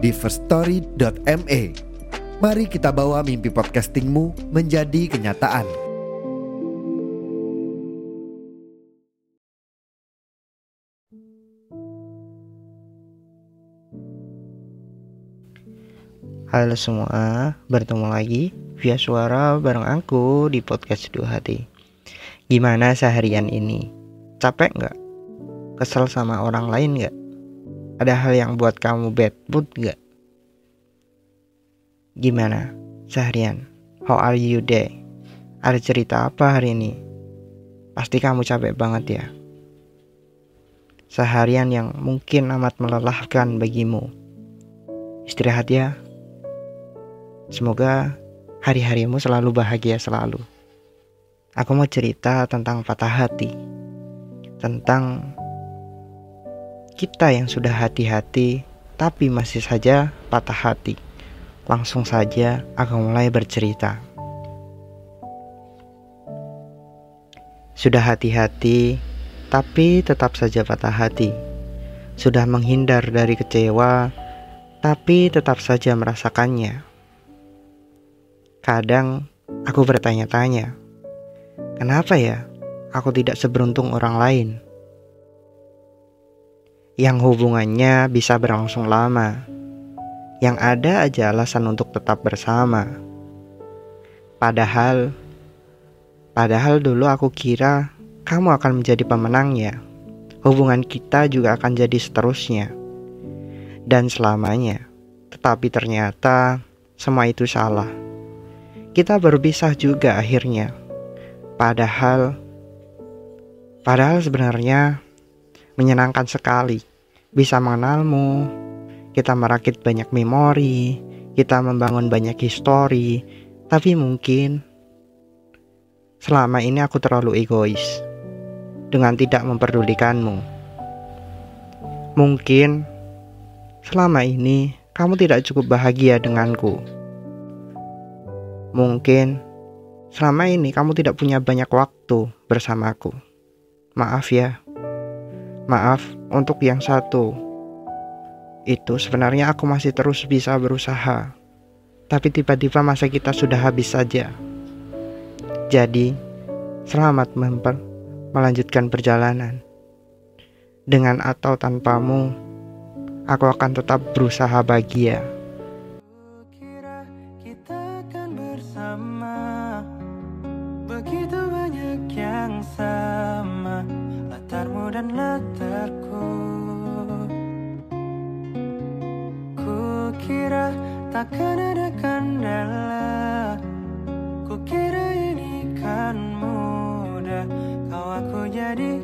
di firststory.me. Mari kita bawa mimpi podcastingmu menjadi kenyataan. Halo semua, bertemu lagi via suara bareng aku di podcast Dua Hati. Gimana seharian ini? Capek nggak? Kesel sama orang lain nggak? Ada hal yang buat kamu bad mood nggak? Gimana seharian? How are you day? Ada cerita apa hari ini? Pasti kamu capek banget ya. Seharian yang mungkin amat melelahkan bagimu. Istirahat ya. Semoga hari-harimu selalu bahagia selalu. Aku mau cerita tentang patah hati. Tentang kita yang sudah hati-hati tapi masih saja patah hati. Langsung saja aku mulai bercerita. Sudah hati-hati tapi tetap saja patah hati. Sudah menghindar dari kecewa tapi tetap saja merasakannya. Kadang aku bertanya-tanya, kenapa ya aku tidak seberuntung orang lain? Yang hubungannya bisa berlangsung lama, yang ada aja alasan untuk tetap bersama. Padahal, padahal dulu aku kira kamu akan menjadi pemenangnya. Hubungan kita juga akan jadi seterusnya dan selamanya. Tetapi ternyata semua itu salah kita berpisah juga akhirnya. Padahal padahal sebenarnya menyenangkan sekali bisa mengenalmu. Kita merakit banyak memori, kita membangun banyak histori, tapi mungkin selama ini aku terlalu egois dengan tidak memperdulikanmu. Mungkin selama ini kamu tidak cukup bahagia denganku. Mungkin selama ini kamu tidak punya banyak waktu bersamaku. Maaf ya. Maaf untuk yang satu. Itu sebenarnya aku masih terus bisa berusaha. Tapi tiba-tiba masa kita sudah habis saja. Jadi, selamat memper melanjutkan perjalanan. Dengan atau tanpamu, aku akan tetap berusaha bahagia. Dan latarku Ku kira takkan ada kendala. Ku kira ini kan mudah. Kau aku jadi